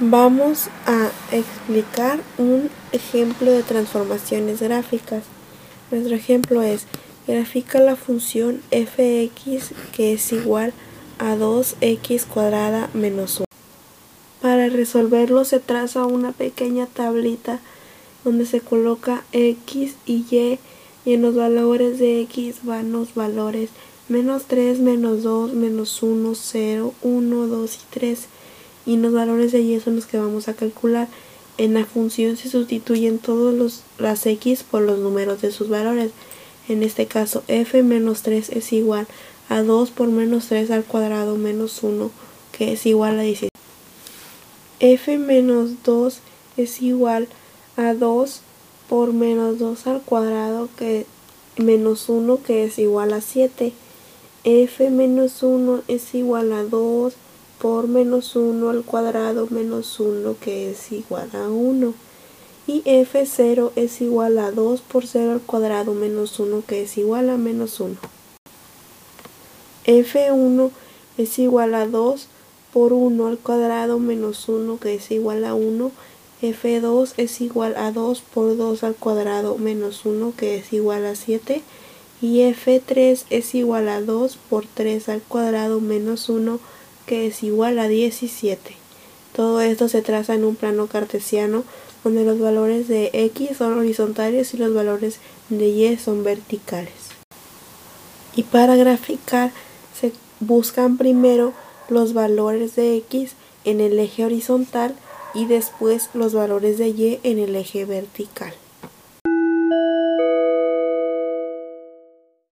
Vamos a explicar un ejemplo de transformaciones gráficas. Nuestro ejemplo es, grafica la función fx que es igual a 2x cuadrada menos 1. Para resolverlo se traza una pequeña tablita donde se coloca x y y y en los valores de x van los valores menos 3, menos 2, menos 1, 0, 1, 2 y 3 y los valores de y son los que vamos a calcular. En la función se sustituyen todas las x por los números de sus valores. En este caso f menos 3 es igual a 2 por menos 3 al cuadrado menos 1 que es igual a 16. f menos 2 es igual a 2 por menos 2 al cuadrado que menos 1 que es igual a 7. f menos 1 es igual a 2 por menos 1 al cuadrado menos 1 que es igual a 1 y f0 es igual a 2 por 0 al cuadrado menos 1 que es igual a menos 1. f1 es igual a 2 por 1 al cuadrado menos 1 que es igual a 1. f2 es igual a 2 por 2 al cuadrado menos 1 que es igual a 7 y f3 es igual a 2 por 3 al cuadrado menos 1 que es igual a 17. Todo esto se traza en un plano cartesiano donde los valores de x son horizontales y los valores de y son verticales. Y para graficar se buscan primero los valores de x en el eje horizontal y después los valores de y en el eje vertical.